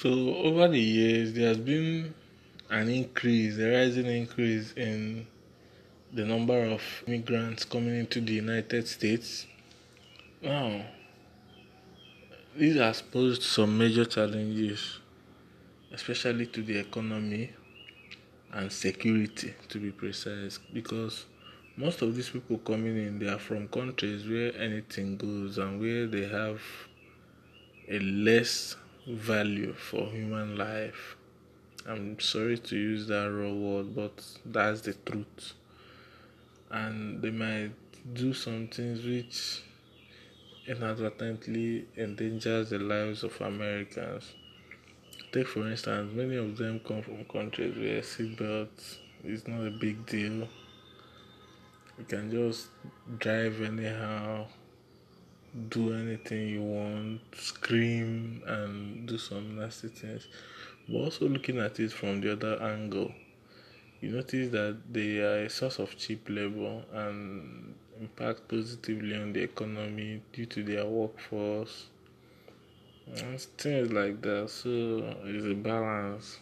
So over the years, there has been an increase, a rising increase in the number of immigrants coming into the United States. Now, this has posed some major challenges, especially to the economy and security, to be precise, because most of these people coming in they are from countries where anything goes and where they have a less value for human life. I'm sorry to use that raw word, but that's the truth. And they might do some things which inadvertently endangers the lives of Americans. Take for instance, many of them come from countries where seatbelts is not a big deal. You can just drive anyhow do anything you want, scream, and do some nasty things. But also looking at it from the other angle, you notice that they are a source of cheap labor and impact positively on the economy due to their workforce and things like that. So it's a balance.